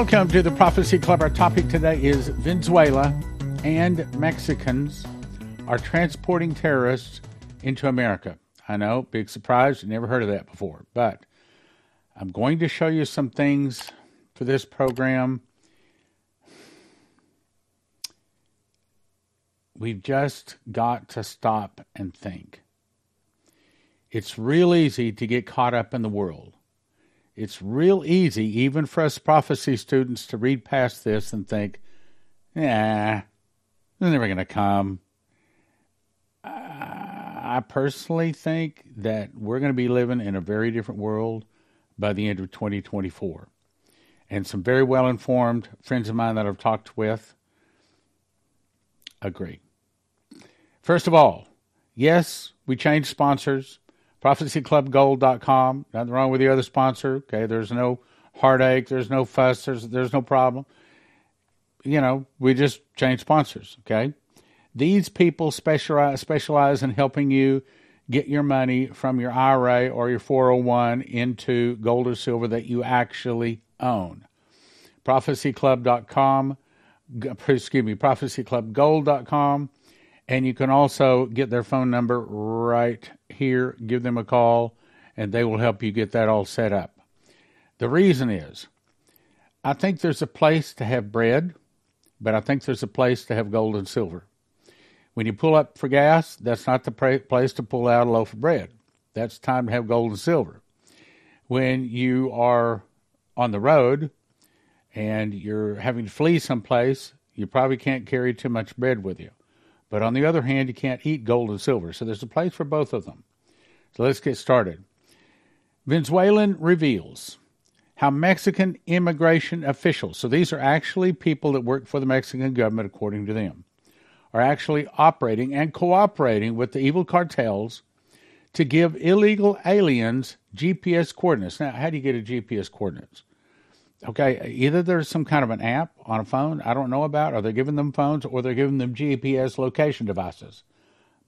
Welcome to the Prophecy Club. Our topic today is Venezuela and Mexicans are transporting terrorists into America. I know, big surprise. You never heard of that before. But I'm going to show you some things for this program. We've just got to stop and think. It's real easy to get caught up in the world. It's real easy, even for us prophecy students, to read past this and think, yeah, they're never going to come. I personally think that we're going to be living in a very different world by the end of 2024. And some very well informed friends of mine that I've talked with agree. First of all, yes, we changed sponsors prophecyclubgold.com. Nothing wrong with the other sponsor. Okay, there's no heartache, there's no fuss, there's there's no problem. You know, we just change sponsors. Okay, these people specialize specialize in helping you get your money from your IRA or your 401 into gold or silver that you actually own. Prophecyclub.com, excuse me, prophecyclubgold.com and you can also get their phone number right here, give them a call, and they will help you get that all set up. The reason is, I think there's a place to have bread, but I think there's a place to have gold and silver. When you pull up for gas, that's not the place to pull out a loaf of bread. That's time to have gold and silver. When you are on the road and you're having to flee someplace, you probably can't carry too much bread with you. But on the other hand, you can't eat gold and silver. So there's a place for both of them. So let's get started. Venezuelan reveals how Mexican immigration officials, so these are actually people that work for the Mexican government, according to them, are actually operating and cooperating with the evil cartels to give illegal aliens GPS coordinates. Now, how do you get a GPS coordinates? Okay, either there's some kind of an app on a phone I don't know about, or they're giving them phones, or they're giving them GPS location devices.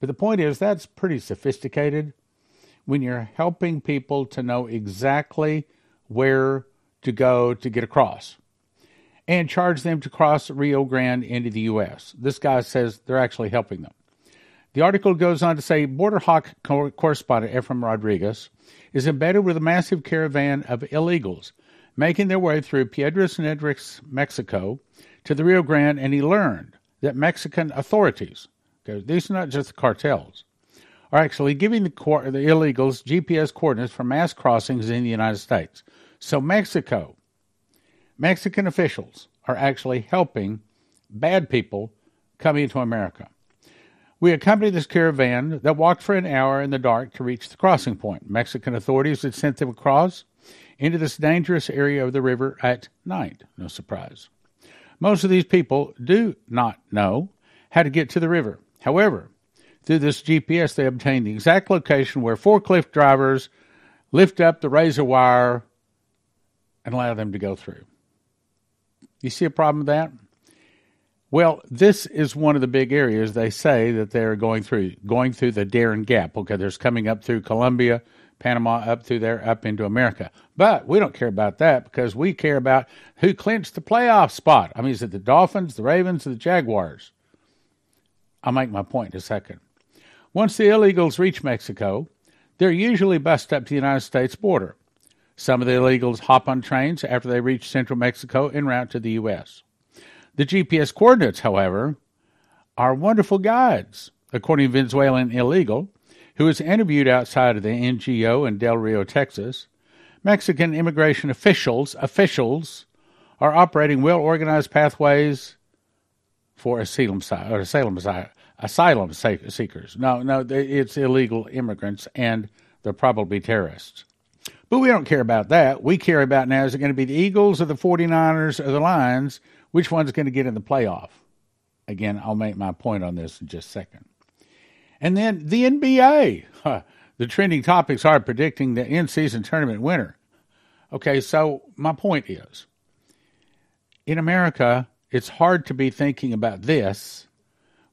But the point is, that's pretty sophisticated when you're helping people to know exactly where to go to get across and charge them to cross Rio Grande into the U.S. This guy says they're actually helping them. The article goes on to say Border Hawk correspondent Efraim Rodriguez is embedded with a massive caravan of illegals making their way through Piedras Negras, Mexico, to the Rio Grande, and he learned that Mexican authorities, because these are not just cartels, are actually giving the, the illegals GPS coordinates for mass crossings in the United States. So Mexico, Mexican officials are actually helping bad people come into America. We accompanied this caravan that walked for an hour in the dark to reach the crossing point. Mexican authorities had sent them across into this dangerous area of the river at night. No surprise. Most of these people do not know how to get to the river. However, through this GPS, they obtain the exact location where forklift drivers lift up the razor wire and allow them to go through. You see a problem with that? Well, this is one of the big areas they say that they're going through, going through the Darien Gap. Okay, there's coming up through Colombia, Panama, up through there, up into America. But we don't care about that because we care about who clinched the playoff spot. I mean, is it the Dolphins, the Ravens, or the Jaguars? I'll make my point in a second. Once the illegals reach Mexico, they're usually bussed up to the United States border. Some of the illegals hop on trains after they reach central Mexico en route to the U.S. The GPS coordinates, however, are wonderful guides. According to Venezuelan illegal, who was interviewed outside of the NGO in Del Rio, Texas, Mexican immigration officials officials are operating well organized pathways for asylum or asylum asylum seekers. No, no, it's illegal immigrants and they're probably terrorists. But we don't care about that. We care about now is it going to be the Eagles or the 49ers or the Lions? Which one's going to get in the playoff? Again, I'll make my point on this in just a second. And then the NBA. the trending topics are predicting the in season tournament winner. Okay, so my point is in America, it's hard to be thinking about this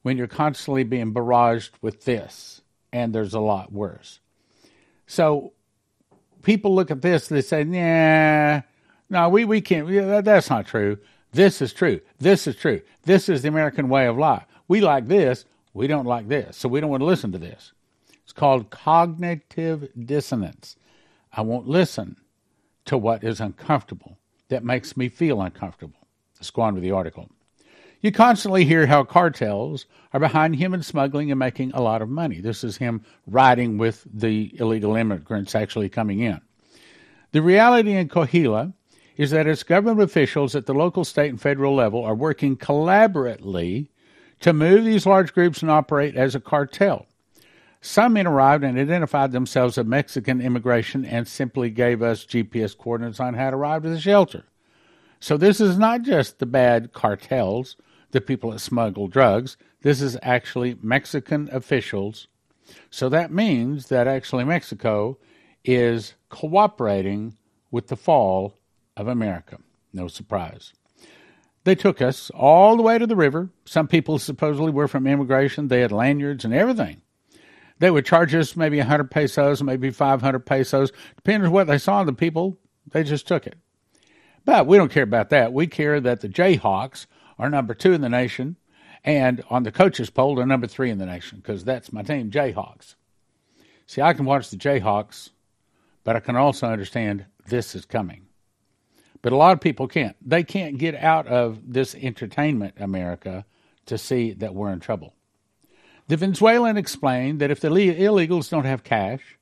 when you're constantly being barraged with this, and there's a lot worse. So people look at this and they say, nah, No, we, we can't. That, that's not true. This is true. This is true. This is the American way of life. We like this. We don't like this. So we don't want to listen to this. It's called cognitive dissonance. I won't listen to what is uncomfortable, that makes me feel uncomfortable. Let's go on with the article. You constantly hear how cartels are behind human smuggling and making a lot of money. This is him riding with the illegal immigrants actually coming in. The reality in Coahuila is that its government officials at the local, state, and federal level are working collaboratively to move these large groups and operate as a cartel. Some men arrived and identified themselves as Mexican immigration and simply gave us GPS coordinates on how to arrive to the shelter. So this is not just the bad cartels the people that smuggle drugs. This is actually Mexican officials. So that means that actually Mexico is cooperating with the fall of America. No surprise. They took us all the way to the river. Some people supposedly were from immigration. They had lanyards and everything. They would charge us maybe 100 pesos, maybe 500 pesos, depending on what they saw. The people, they just took it. But we don't care about that. We care that the Jayhawks are number two in the nation, and on the coaches poll, they're number three in the nation because that's my team, Jayhawks. See, I can watch the Jayhawks, but I can also understand this is coming. But a lot of people can't. They can't get out of this entertainment America to see that we're in trouble. The Venezuelan explained that if the illegals don't have cash,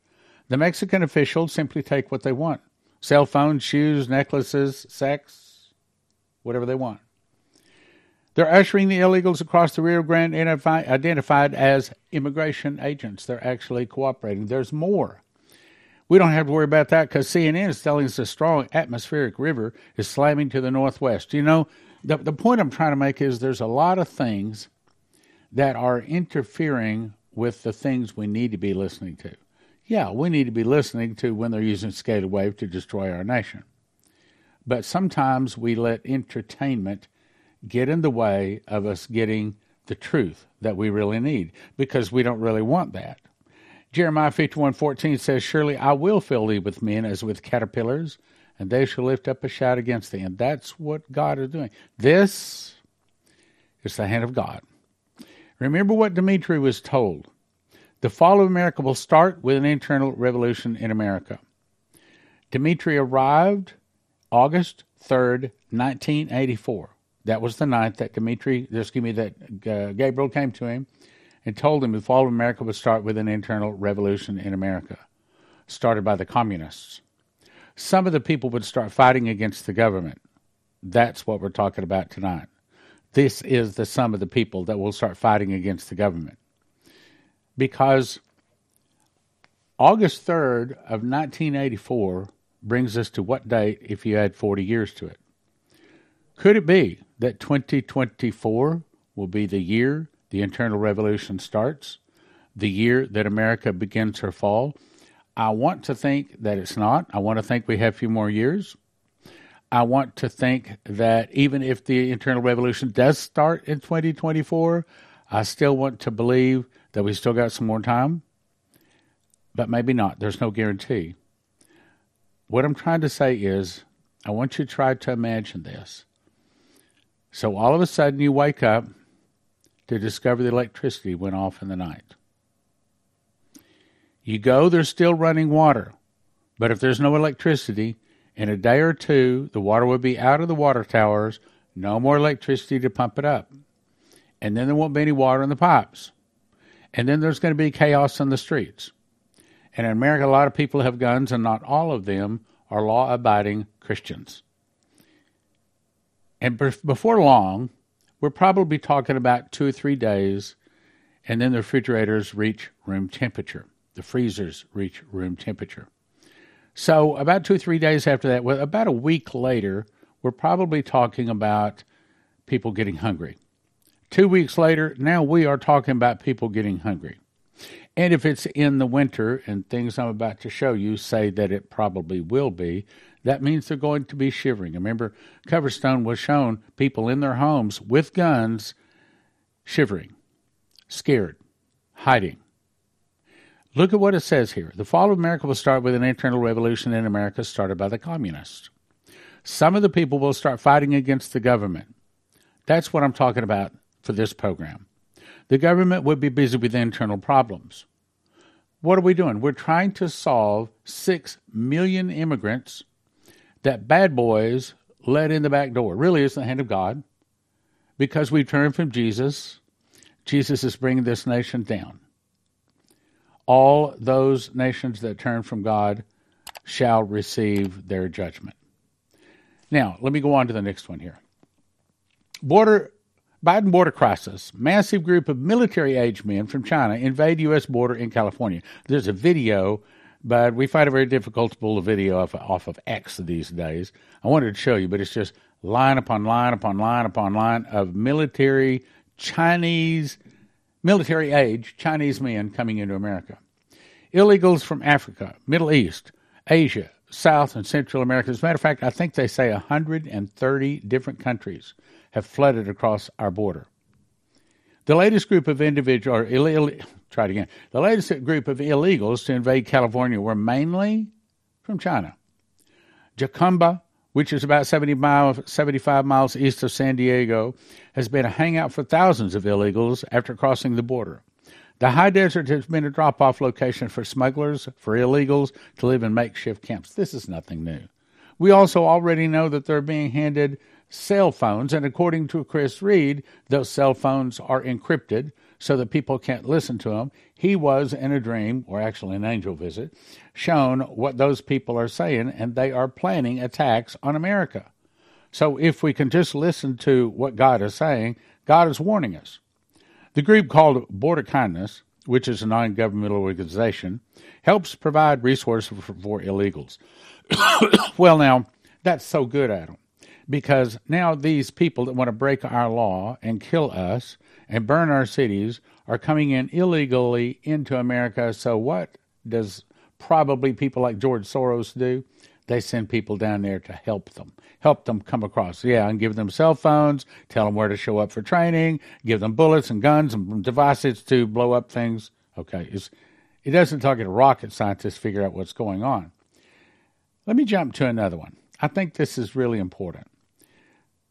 the Mexican officials simply take what they want cell phones, shoes, necklaces, sex, whatever they want. They're ushering the illegals across the Rio Grande identified as immigration agents. They're actually cooperating. There's more. We don't have to worry about that because CNN is telling us a strong atmospheric river is slamming to the northwest. You know, the, the point I'm trying to make is there's a lot of things that are interfering with the things we need to be listening to. Yeah, we need to be listening to when they're using scalar wave to destroy our nation. But sometimes we let entertainment get in the way of us getting the truth that we really need because we don't really want that. Jeremiah 51:14 says, "Surely I will fill thee with men as with caterpillars, and they shall lift up a shout against thee." And that's what God is doing. This is the hand of God. Remember what Dimitri was told. The fall of America will start with an internal revolution in America. Dimitri arrived August 3rd, 1984. That was the night that Dimitri, excuse me, that uh, Gabriel came to him and told him the fall of America would start with an internal revolution in America, started by the communists. Some of the people would start fighting against the government. That's what we're talking about tonight. This is the sum of the people that will start fighting against the government. Because August 3rd of 1984 brings us to what date if you add 40 years to it? Could it be that 2024 will be the year the internal revolution starts, the year that America begins her fall? I want to think that it's not. I want to think we have a few more years. I want to think that even if the internal revolution does start in 2024, I still want to believe that we still got some more time, but maybe not. There's no guarantee. What I'm trying to say is, I want you to try to imagine this. So all of a sudden you wake up to discover the electricity went off in the night. You go, there's still running water. But if there's no electricity, in a day or two, the water will be out of the water towers, no more electricity to pump it up. And then there won't be any water in the pipes. And then there's going to be chaos in the streets. And in America, a lot of people have guns, and not all of them are law abiding Christians. And before long, we're probably talking about two or three days, and then the refrigerators reach room temperature. The freezers reach room temperature. So, about two or three days after that, well, about a week later, we're probably talking about people getting hungry. Two weeks later, now we are talking about people getting hungry. And if it's in the winter and things I'm about to show you say that it probably will be, that means they're going to be shivering. Remember, Coverstone was shown people in their homes with guns shivering, scared, hiding. Look at what it says here. The fall of America will start with an internal revolution in America started by the communists. some of the people will start fighting against the government. That's what I'm talking about for this program. The government would be busy with internal problems. What are we doing? We're trying to solve six million immigrants that bad boys let in the back door. Really, it's the hand of God because we turn from Jesus. Jesus is bringing this nation down. All those nations that turn from God shall receive their judgment. Now, let me go on to the next one here. Border Biden border crisis. Massive group of military age men from China invade U.S. border in California. There's a video, but we find it very difficult to pull the video off, off of X these days. I wanted to show you, but it's just line upon line upon line upon line of military Chinese, military age Chinese men coming into America. Illegals from Africa, Middle East, Asia, South and Central America. As a matter of fact, I think they say 130 different countries have flooded across our border. The latest group of individuals, or try it again. The latest group of illegals to invade California were mainly from China. Jacumba, which is about 70 miles, 75 miles east of San Diego, has been a hangout for thousands of illegals after crossing the border. The high desert has been a drop off location for smugglers, for illegals to live in makeshift camps. This is nothing new. We also already know that they're being handed cell phones, and according to Chris Reed, those cell phones are encrypted so that people can't listen to them. He was in a dream, or actually an angel visit, shown what those people are saying, and they are planning attacks on America. So if we can just listen to what God is saying, God is warning us. The group called Border Kindness, which is a non governmental organization, helps provide resources for, for illegals. well, now, that's so good, Adam because now these people that want to break our law and kill us and burn our cities are coming in illegally into America. So, what does probably people like George Soros do? They send people down there to help them, help them come across. Yeah, and give them cell phones, tell them where to show up for training, give them bullets and guns and devices to blow up things. Okay, it's, it doesn't talk to rocket scientists to figure out what's going on. Let me jump to another one. I think this is really important.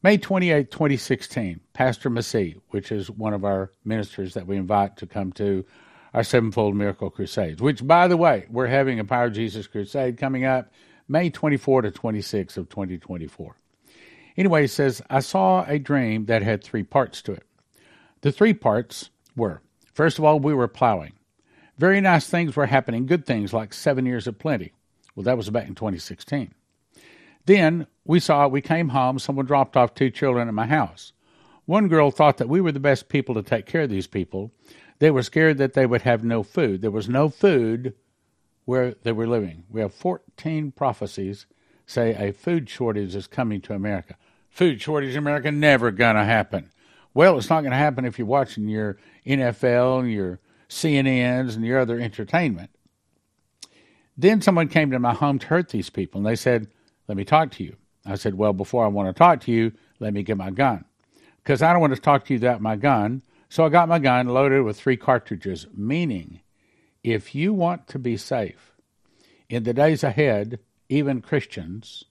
May 28, 2016, Pastor Masih, which is one of our ministers that we invite to come to our Sevenfold Miracle Crusades, which, by the way, we're having a Power Jesus Crusade coming up May 24 to 26 of 2024. Anyway, he says, I saw a dream that had three parts to it. The three parts were first of all, we were plowing. Very nice things were happening, good things like seven years of plenty. Well, that was back in 2016. Then we saw we came home, someone dropped off two children at my house. One girl thought that we were the best people to take care of these people. They were scared that they would have no food. There was no food where they were living. We have 14 prophecies say a food shortage is coming to America. Food shortage in America never gonna happen. Well, it's not gonna happen if you're watching your NFL and your CNNs and your other entertainment. Then someone came to my home to hurt these people, and they said, let me talk to you. I said, Well, before I want to talk to you, let me get my gun. Because I don't want to talk to you without my gun. So I got my gun loaded with three cartridges, meaning if you want to be safe in the days ahead, even Christians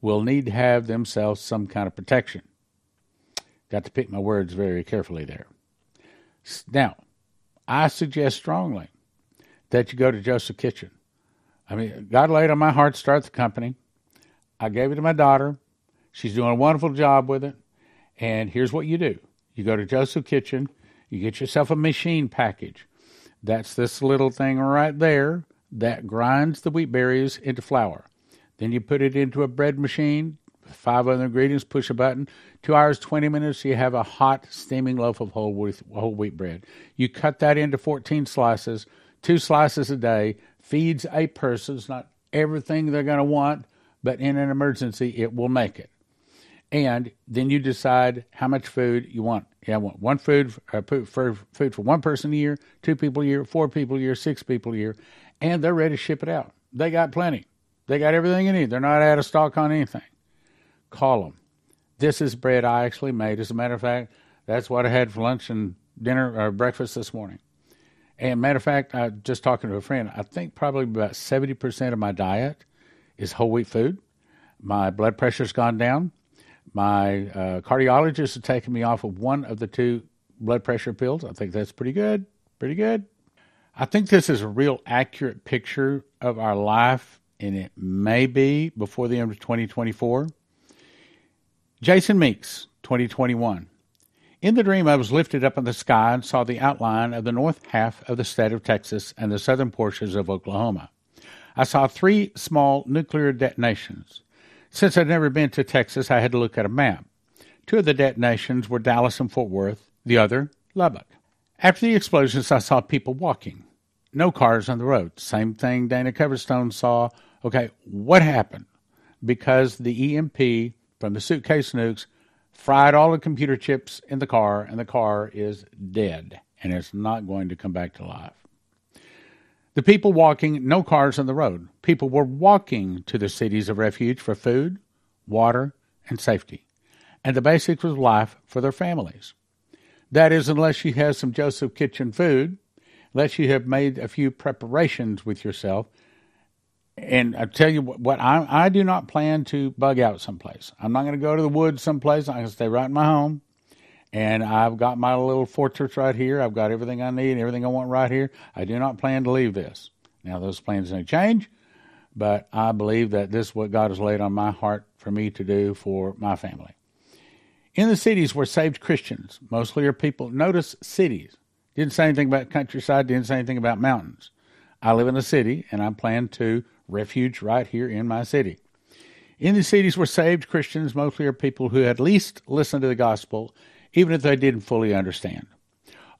will need to have themselves some kind of protection. Got to pick my words very carefully there. Now, I suggest strongly that you go to Joseph Kitchen. I mean, God laid on my heart to start the company. I gave it to my daughter. She's doing a wonderful job with it. And here's what you do you go to Joseph Kitchen, you get yourself a machine package. That's this little thing right there that grinds the wheat berries into flour. Then you put it into a bread machine, five other ingredients, push a button. Two hours, 20 minutes, you have a hot, steaming loaf of whole wheat, whole wheat bread. You cut that into 14 slices, two slices a day, feeds a person. It's not everything they're going to want, but in an emergency, it will make it. And then you decide how much food you want. You want one food uh, for food for one person a year, two people a year, four people a year, six people a year, and they're ready to ship it out. They got plenty. They got everything you need. They're not out of stock on anything. Call them. This is bread I actually made. As a matter of fact, that's what I had for lunch and dinner or breakfast this morning. And matter of fact, I just talking to a friend. I think probably about seventy percent of my diet is whole wheat food. My blood pressure's gone down. My uh, cardiologist has taken me off of one of the two blood pressure pills. I think that's pretty good. Pretty good. I think this is a real accurate picture of our life, and it may be before the end of 2024. Jason Meeks, 2021. In the dream, I was lifted up in the sky and saw the outline of the north half of the state of Texas and the southern portions of Oklahoma. I saw three small nuclear detonations. Since I'd never been to Texas, I had to look at a map. Two of the detonations were Dallas and Fort Worth, the other, Lubbock. After the explosions, I saw people walking. No cars on the road. Same thing Dana Coverstone saw. Okay, what happened? Because the EMP from the suitcase nukes fried all the computer chips in the car, and the car is dead, and it's not going to come back to life. The people walking, no cars on the road. People were walking to the cities of refuge for food, water, and safety, and the basics of life for their families. That is, unless you have some Joseph Kitchen food, unless you have made a few preparations with yourself. And I tell you what, what I, I do not plan to bug out someplace. I'm not going to go to the woods someplace. I'm going to stay right in my home. And I've got my little fortress right here. I've got everything I need, everything I want right here. I do not plan to leave this. Now, those plans may change, but I believe that this is what God has laid on my heart for me to do for my family. In the cities were saved Christians, mostly are people. Notice cities. Didn't say anything about countryside, didn't say anything about mountains. I live in a city and I plan to refuge right here in my city. In the cities were saved Christians, mostly are people who at least listened to the gospel, even if they didn't fully understand.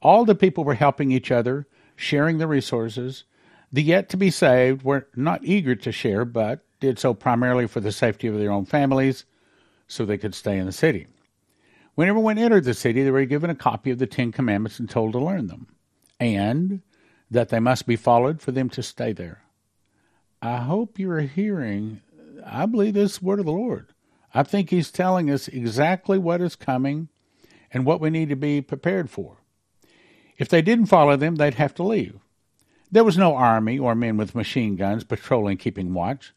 All the people were helping each other, sharing the resources. The yet to be saved were not eager to share, but did so primarily for the safety of their own families so they could stay in the city. When everyone entered the city, they were given a copy of the Ten Commandments and told to learn them, and that they must be followed for them to stay there. I hope you're hearing. I believe this word of the Lord. I think He's telling us exactly what is coming and what we need to be prepared for. If they didn't follow them, they'd have to leave. There was no army or men with machine guns patrolling, keeping watch.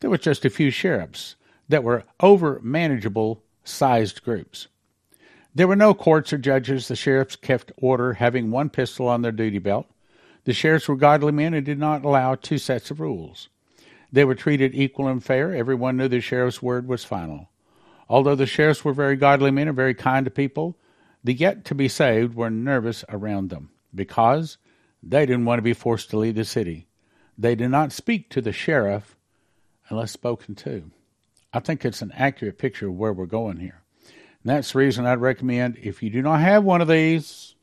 There was just a few sheriffs that were over manageable sized groups. There were no courts or judges. The sheriffs kept order, having one pistol on their duty belt. The sheriffs were godly men and did not allow two sets of rules. They were treated equal and fair. Everyone knew the sheriff's word was final. Although the sheriffs were very godly men and very kind to people, the yet to be saved were nervous around them because they didn't want to be forced to leave the city. They did not speak to the sheriff unless spoken to. I think it's an accurate picture of where we're going here. And that's the reason I'd recommend if you do not have one of these,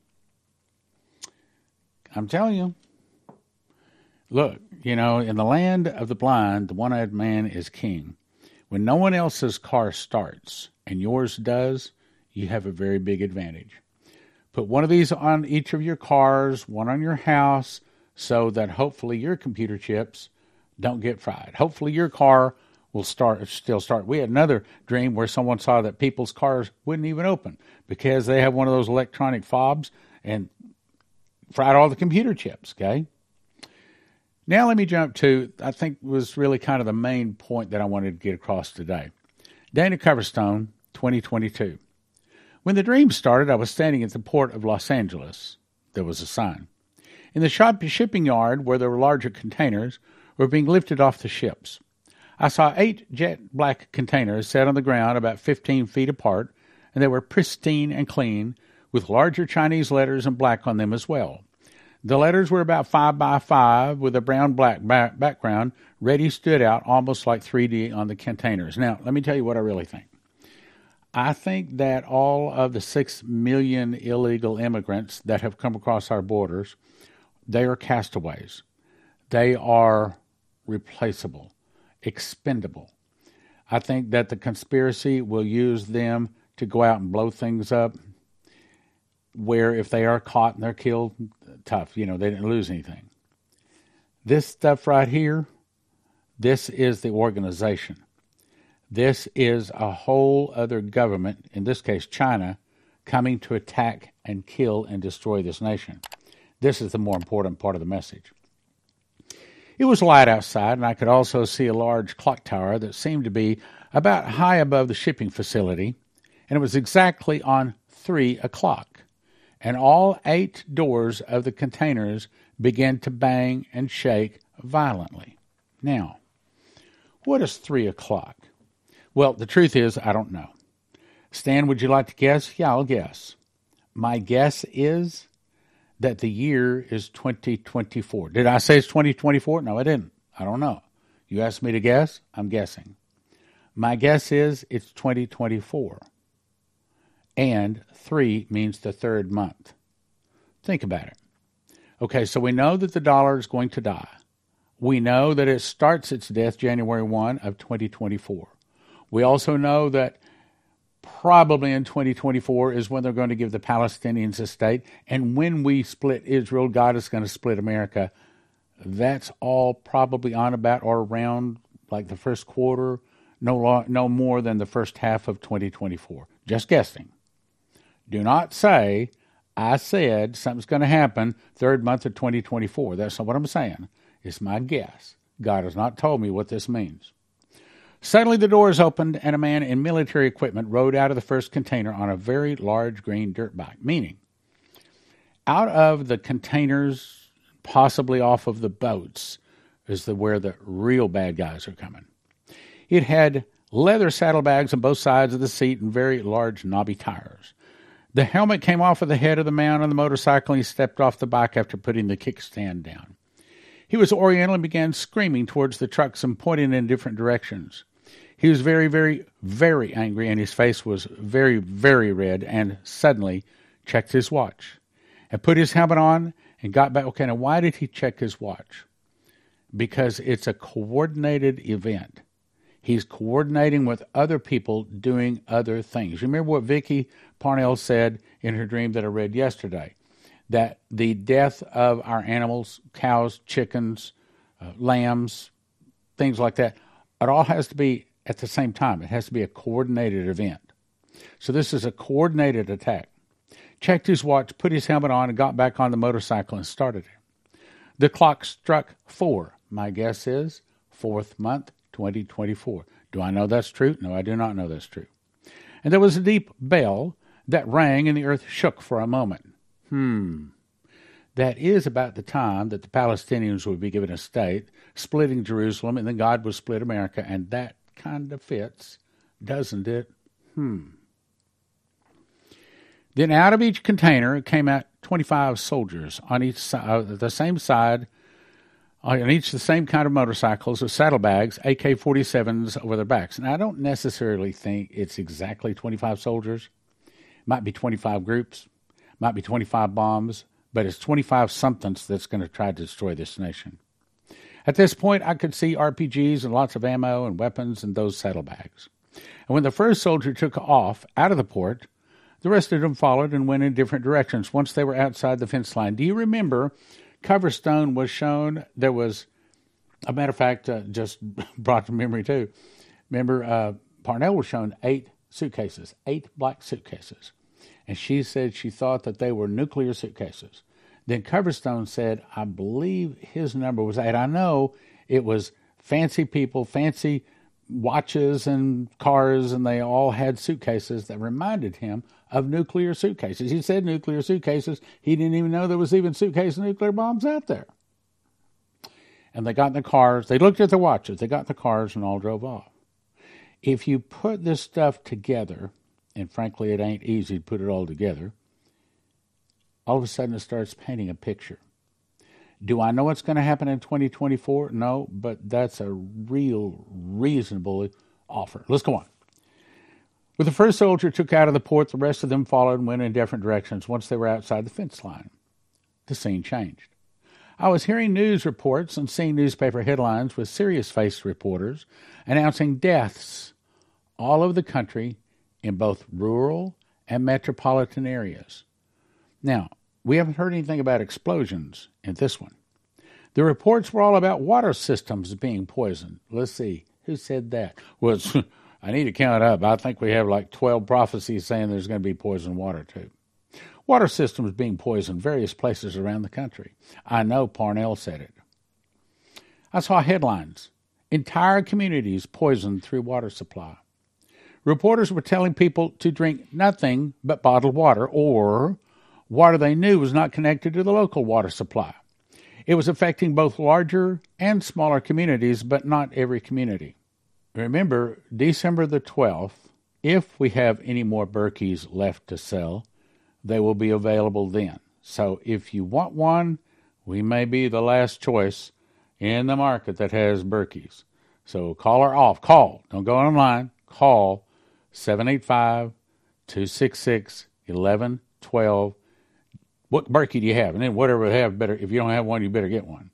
I'm telling you, look, you know, in the land of the blind, the one eyed man is king. When no one else's car starts and yours does, you have a very big advantage. Put one of these on each of your cars, one on your house, so that hopefully your computer chips don't get fried. Hopefully your car will start still start. We had another dream where someone saw that people's cars wouldn't even open because they have one of those electronic fobs and fried all the computer chips. Okay. Now let me jump to I think was really kind of the main point that I wanted to get across today. Dana Coverstone, 2022. When the dream started, I was standing at the port of Los Angeles. There was a sign. In the shop, shipping yard, where there were larger containers, were being lifted off the ships. I saw eight jet black containers set on the ground about 15 feet apart, and they were pristine and clean, with larger Chinese letters in black on them as well. The letters were about five by five with a brown black back- background. Ready stood out almost like 3D on the containers. Now, let me tell you what I really think. I think that all of the six million illegal immigrants that have come across our borders, they are castaways. They are replaceable expendable. I think that the conspiracy will use them to go out and blow things up. Where if they are caught and they're killed, tough, you know, they didn't lose anything. This stuff right here, this is the organization. This is a whole other government, in this case China, coming to attack and kill and destroy this nation. This is the more important part of the message. It was light outside, and I could also see a large clock tower that seemed to be about high above the shipping facility, and it was exactly on three o'clock. And all eight doors of the containers began to bang and shake violently. Now, what is three o'clock? Well, the truth is, I don't know. Stan, would you like to guess? Yeah, I'll guess. My guess is that the year is 2024. Did I say it's 2024? No, I didn't. I don't know. You asked me to guess? I'm guessing. My guess is it's 2024. And three means the third month. Think about it. Okay, so we know that the dollar is going to die. We know that it starts its death January 1 of 2024. We also know that probably in 2024 is when they're going to give the Palestinians a state. And when we split Israel, God is going to split America. That's all probably on about or around like the first quarter, no, no more than the first half of 2024. Just guessing. Do not say, I said something's going to happen third month of 2024. That's not what I'm saying. It's my guess. God has not told me what this means. Suddenly the doors opened and a man in military equipment rode out of the first container on a very large green dirt bike, meaning out of the containers, possibly off of the boats, is the, where the real bad guys are coming. It had leather saddlebags on both sides of the seat and very large knobby tires. The helmet came off of the head of the man on the motorcycle and he stepped off the bike after putting the kickstand down. He was oriental and began screaming towards the trucks and pointing in different directions. He was very, very, very angry and his face was very, very red and suddenly checked his watch and put his helmet on and got back. Okay, now why did he check his watch? Because it's a coordinated event. He's coordinating with other people doing other things. Remember what Vicky Parnell said in her dream that I read yesterday that the death of our animals, cows, chickens, uh, lambs, things like that, it all has to be at the same time. It has to be a coordinated event. So this is a coordinated attack. Checked his watch, put his helmet on, and got back on the motorcycle and started it. The clock struck four. My guess is fourth month, 2024. Do I know that's true? No, I do not know that's true. And there was a deep bell that rang, and the earth shook for a moment. Hmm. That is about the time that the Palestinians would be given a state, splitting Jerusalem, and then God would split America, and that kind of fits, doesn't it? Hmm. Then out of each container came out 25 soldiers on each side, uh, the same side on each the same kind of motorcycles with saddlebags, AK 47s over their backs. And I don't necessarily think it's exactly 25 soldiers. Might be 25 groups, might be 25 bombs, but it's 25 somethings that's going to try to destroy this nation. At this point, I could see RPGs and lots of ammo and weapons in those saddlebags. And when the first soldier took off out of the port, the rest of them followed and went in different directions once they were outside the fence line. Do you remember Coverstone was shown. There was, a matter of fact, uh, just brought to memory too. Remember, uh, Parnell was shown eight suitcases, eight black suitcases. And she said she thought that they were nuclear suitcases. Then Coverstone said, I believe his number was eight. I know it was fancy people, fancy watches and cars, and they all had suitcases that reminded him of nuclear suitcases. He said nuclear suitcases. He didn't even know there was even suitcase nuclear bombs out there. And they got in the cars. They looked at the watches. They got in the cars and all drove off. If you put this stuff together, and frankly, it ain't easy to put it all together, all of a sudden it starts painting a picture. Do I know what's going to happen in 2024? No, but that's a real reasonable offer. Let's go on. With the first soldier took out of the port, the rest of them followed and went in different directions once they were outside the fence line. The scene changed. I was hearing news reports and seeing newspaper headlines with serious faced reporters announcing deaths all over the country in both rural and metropolitan areas. Now, we haven't heard anything about explosions in this one. The reports were all about water systems being poisoned. Let's see, who said that? Well, I need to count up. I think we have like 12 prophecies saying there's going to be poisoned water too. Water systems being poisoned various places around the country. I know Parnell said it. I saw headlines entire communities poisoned through water supply. Reporters were telling people to drink nothing but bottled water or water they knew was not connected to the local water supply. It was affecting both larger and smaller communities, but not every community. Remember, December the 12th, if we have any more Berkeys left to sell, they will be available then. So if you want one, we may be the last choice in the market that has Berkeys. So call her off. Call. Don't go online. Call 785 266 1112. What Berkey do you have? And then whatever they have, better. If you don't have one, you better get one.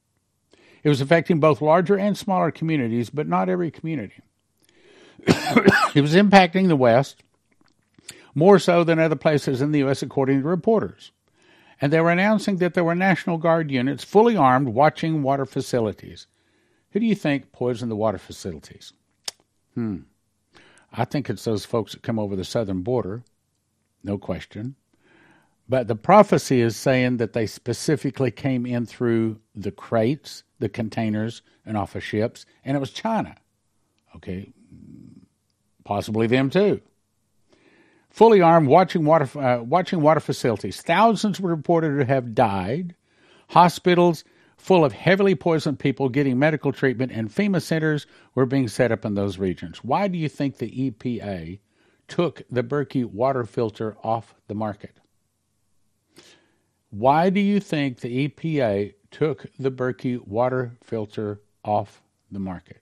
It was affecting both larger and smaller communities, but not every community. it was impacting the West more so than other places in the U.S., according to reporters. And they were announcing that there were National Guard units fully armed watching water facilities. Who do you think poisoned the water facilities? Hmm. I think it's those folks that come over the southern border, no question. But the prophecy is saying that they specifically came in through the crates, the containers, and off of ships, and it was China. Okay, possibly them too. Fully armed, watching water, uh, watching water facilities. Thousands were reported to have died. Hospitals full of heavily poisoned people getting medical treatment, and FEMA centers were being set up in those regions. Why do you think the EPA took the Berkey water filter off the market? Why do you think the EPA took the Berkey water filter off the market?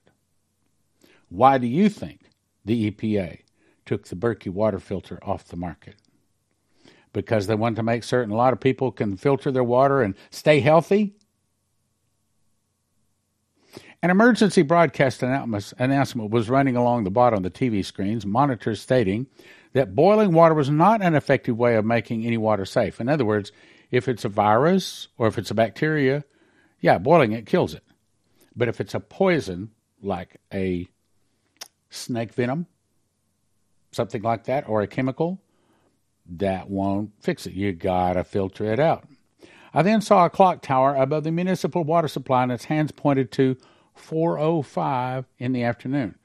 Why do you think the EPA took the Berkey water filter off the market? Because they want to make certain a lot of people can filter their water and stay healthy? An emergency broadcast announcement was running along the bottom of the TV screens, monitors stating that boiling water was not an effective way of making any water safe. In other words, if it's a virus or if it's a bacteria, yeah, boiling it kills it. But if it's a poison, like a snake venom, something like that, or a chemical, that won't fix it. You gotta filter it out. I then saw a clock tower above the municipal water supply, and its hands pointed to 4:05 in the afternoon.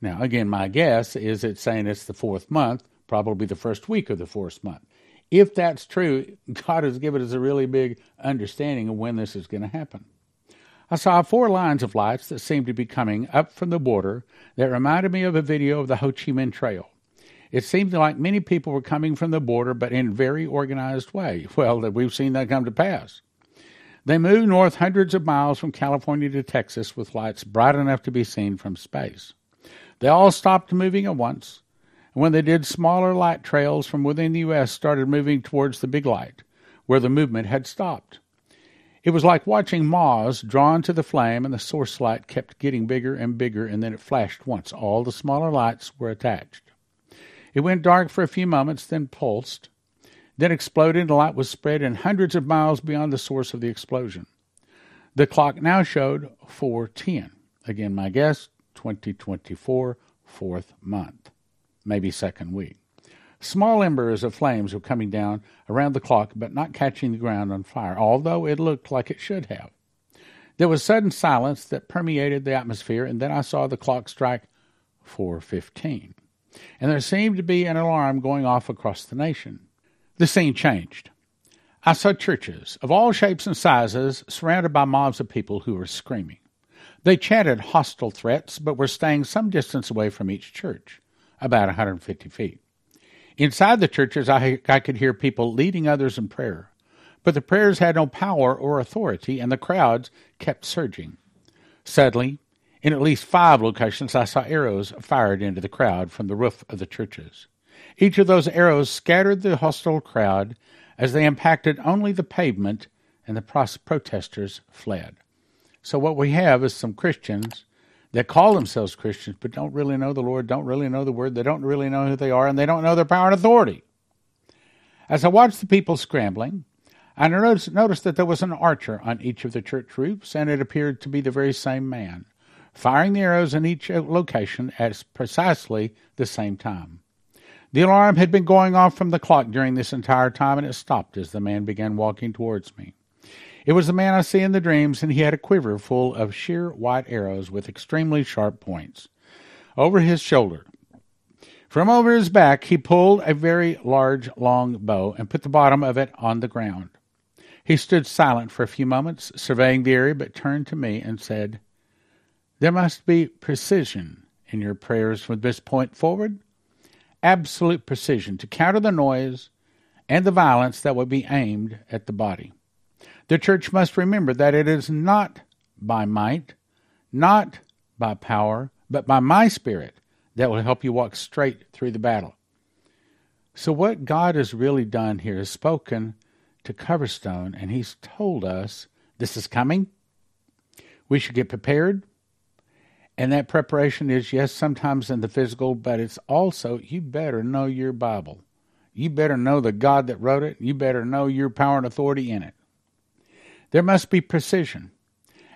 Now, again, my guess is it's saying it's the fourth month, probably the first week of the fourth month. If that's true, God has given us a really big understanding of when this is going to happen. I saw four lines of lights that seemed to be coming up from the border that reminded me of a video of the Ho Chi Minh Trail. It seemed like many people were coming from the border, but in a very organized way. Well, that we've seen that come to pass. They moved north hundreds of miles from California to Texas with lights bright enough to be seen from space. They all stopped moving at once, and when they did, smaller light trails from within the U.S. started moving towards the big light, where the movement had stopped. It was like watching moths drawn to the flame, and the source light kept getting bigger and bigger, and then it flashed once. All the smaller lights were attached. It went dark for a few moments, then pulsed, then exploded, and the light was spread in hundreds of miles beyond the source of the explosion. The clock now showed 410. Again, my guess 2024, fourth month, maybe second week. Small embers of flames were coming down around the clock, but not catching the ground on fire, although it looked like it should have. There was sudden silence that permeated the atmosphere, and then I saw the clock strike 4:15, and there seemed to be an alarm going off across the nation. The scene changed. I saw churches of all shapes and sizes surrounded by mobs of people who were screaming. They chanted hostile threats, but were staying some distance away from each church, about 150 feet. Inside the churches, I, I could hear people leading others in prayer, but the prayers had no power or authority, and the crowds kept surging. Suddenly, in at least five locations, I saw arrows fired into the crowd from the roof of the churches. Each of those arrows scattered the hostile crowd as they impacted only the pavement, and the protesters fled. So, what we have is some Christians that call themselves Christians but don't really know the Lord, don't really know the Word, they don't really know who they are, and they don't know their power and authority. As I watched the people scrambling, I noticed, noticed that there was an archer on each of the church roofs, and it appeared to be the very same man, firing the arrows in each location at precisely the same time. The alarm had been going off from the clock during this entire time, and it stopped as the man began walking towards me. It was the man I see in the dreams, and he had a quiver full of sheer white arrows with extremely sharp points. Over his shoulder, from over his back, he pulled a very large, long bow and put the bottom of it on the ground. He stood silent for a few moments, surveying the area, but turned to me and said, There must be precision in your prayers from this point forward. Absolute precision to counter the noise and the violence that would be aimed at the body. The church must remember that it is not by might, not by power, but by my spirit that will help you walk straight through the battle. So, what God has really done here is spoken to Coverstone, and He's told us this is coming. We should get prepared. And that preparation is, yes, sometimes in the physical, but it's also, you better know your Bible. You better know the God that wrote it. You better know your power and authority in it. There must be precision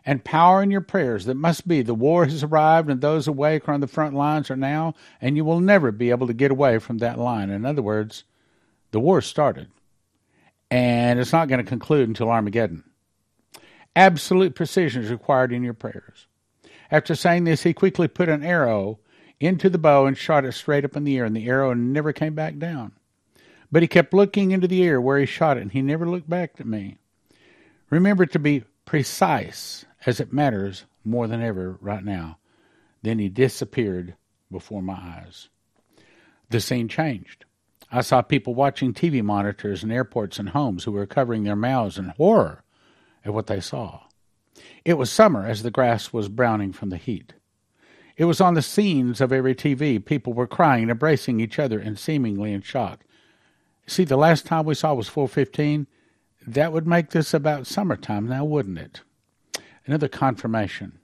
and power in your prayers. That must be the war has arrived and those awake on the front lines are now, and you will never be able to get away from that line. In other words, the war started, and it's not going to conclude until Armageddon. Absolute precision is required in your prayers. After saying this, he quickly put an arrow into the bow and shot it straight up in the air, and the arrow never came back down. But he kept looking into the air where he shot it, and he never looked back at me. Remember to be precise, as it matters more than ever right now. Then he disappeared before my eyes. The scene changed. I saw people watching TV monitors in airports and homes who were covering their mouths in horror at what they saw. It was summer as the grass was browning from the heat. It was on the scenes of every TV. People were crying and embracing each other and seemingly in shock. See, the last time we saw was 415. That would make this about summertime now, wouldn't it? Another confirmation.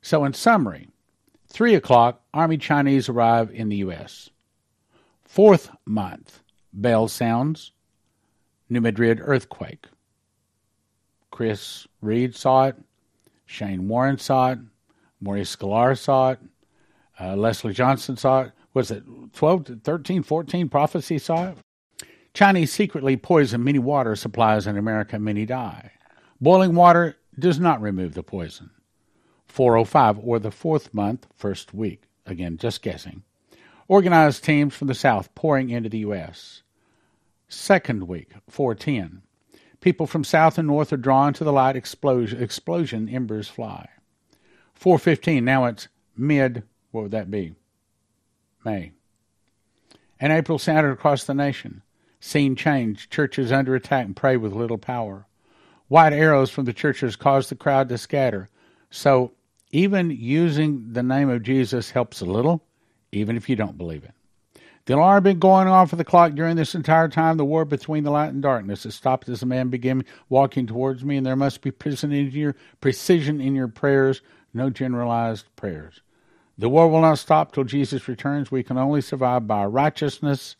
So, in summary, 3 o'clock, Army Chinese arrive in the U.S. Fourth month, bell sounds, New Madrid earthquake. Chris Reed saw it, Shane Warren saw it, Maurice Sklar saw it, uh, Leslie Johnson saw it. Was it 12, 13, 14 prophecy saw it? Chinese secretly poison many water supplies in America, many die. Boiling water does not remove the poison. 405, or the fourth month, first week. Again, just guessing. Organized teams from the south pouring into the U.S. Second week, 410. People from south and north are drawn to the light explosion, explosion embers fly. 415, now it's mid, what would that be? May. And April sounded across the nation. Scene change, churches under attack and pray with little power. White arrows from the churches cause the crowd to scatter. So even using the name of Jesus helps a little, even if you don't believe it. The alarm had been going on for the clock during this entire time. The war between the light and darkness. It stopped as a man began walking towards me, and there must be precision in your, precision in your prayers, no generalized prayers. The war will not stop till Jesus returns. We can only survive by righteousness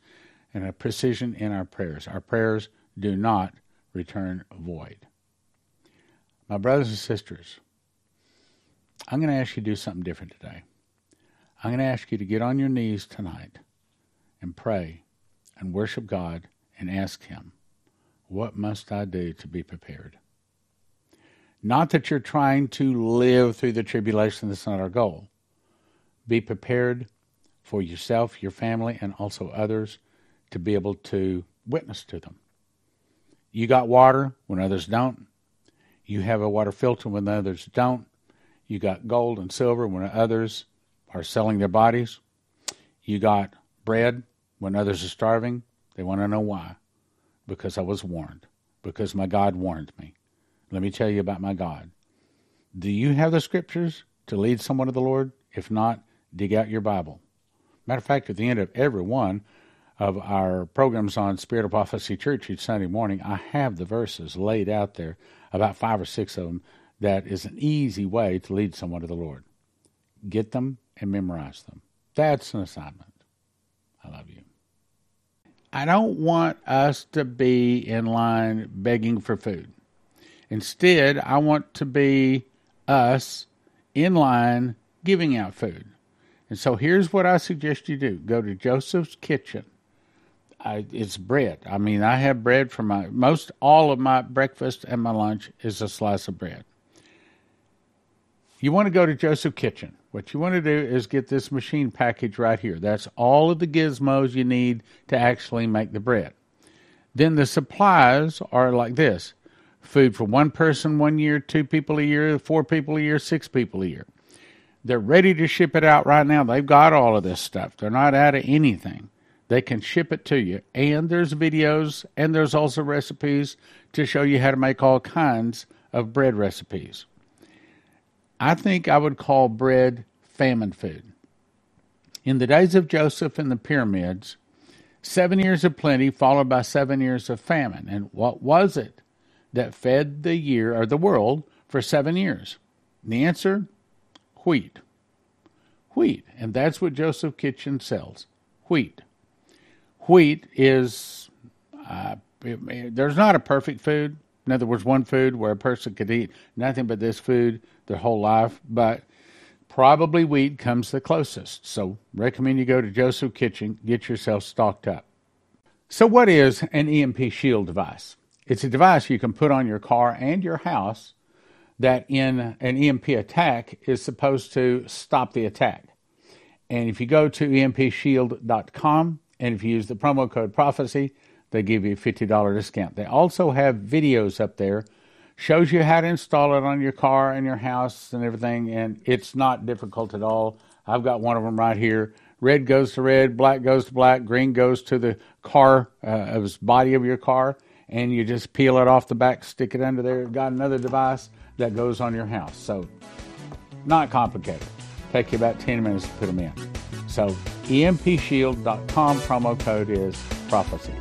and a precision in our prayers. Our prayers do not return void. My brothers and sisters, I'm going to ask you to do something different today. I'm going to ask you to get on your knees tonight and pray and worship God and ask Him, What must I do to be prepared? Not that you're trying to live through the tribulation, that's not our goal. Be prepared for yourself, your family, and also others to be able to witness to them. You got water when others don't. You have a water filter when others don't. You got gold and silver when others are selling their bodies. You got bread when others are starving. They want to know why. Because I was warned. Because my God warned me. Let me tell you about my God. Do you have the scriptures to lead someone to the Lord? If not, dig out your Bible. Matter of fact, at the end of every one, of our programs on Spirit of Prophecy Church each Sunday morning, I have the verses laid out there, about five or six of them, that is an easy way to lead someone to the Lord. Get them and memorize them. That's an assignment. I love you. I don't want us to be in line begging for food. Instead, I want to be us in line giving out food. And so here's what I suggest you do go to Joseph's Kitchen I, it's bread. I mean, I have bread for my most all of my breakfast and my lunch is a slice of bread. You want to go to Joseph Kitchen. What you want to do is get this machine package right here. That's all of the gizmos you need to actually make the bread. Then the supplies are like this food for one person one year, two people a year, four people a year, six people a year. They're ready to ship it out right now. They've got all of this stuff. They're not out of anything. They can ship it to you. And there's videos and there's also recipes to show you how to make all kinds of bread recipes. I think I would call bread famine food. In the days of Joseph and the pyramids, seven years of plenty followed by seven years of famine. And what was it that fed the year or the world for seven years? And the answer wheat. Wheat. And that's what Joseph Kitchen sells wheat wheat is uh, there's not a perfect food. In other words, one food where a person could eat nothing but this food their whole life, but probably wheat comes the closest. So, recommend you go to Joseph Kitchen, get yourself stocked up. So, what is an EMP shield device? It's a device you can put on your car and your house that, in an EMP attack, is supposed to stop the attack. And if you go to empshield.com, and if you use the promo code prophecy, they give you a $50 discount. They also have videos up there, shows you how to install it on your car and your house and everything, and it's not difficult at all. I've got one of them right here. Red goes to red, black goes to black, green goes to the car, uh, body of your car, and you just peel it off the back, stick it under there. Got another device that goes on your house. So, not complicated. Take you about 10 minutes to put them in. So empshield.com promo code is prophecy.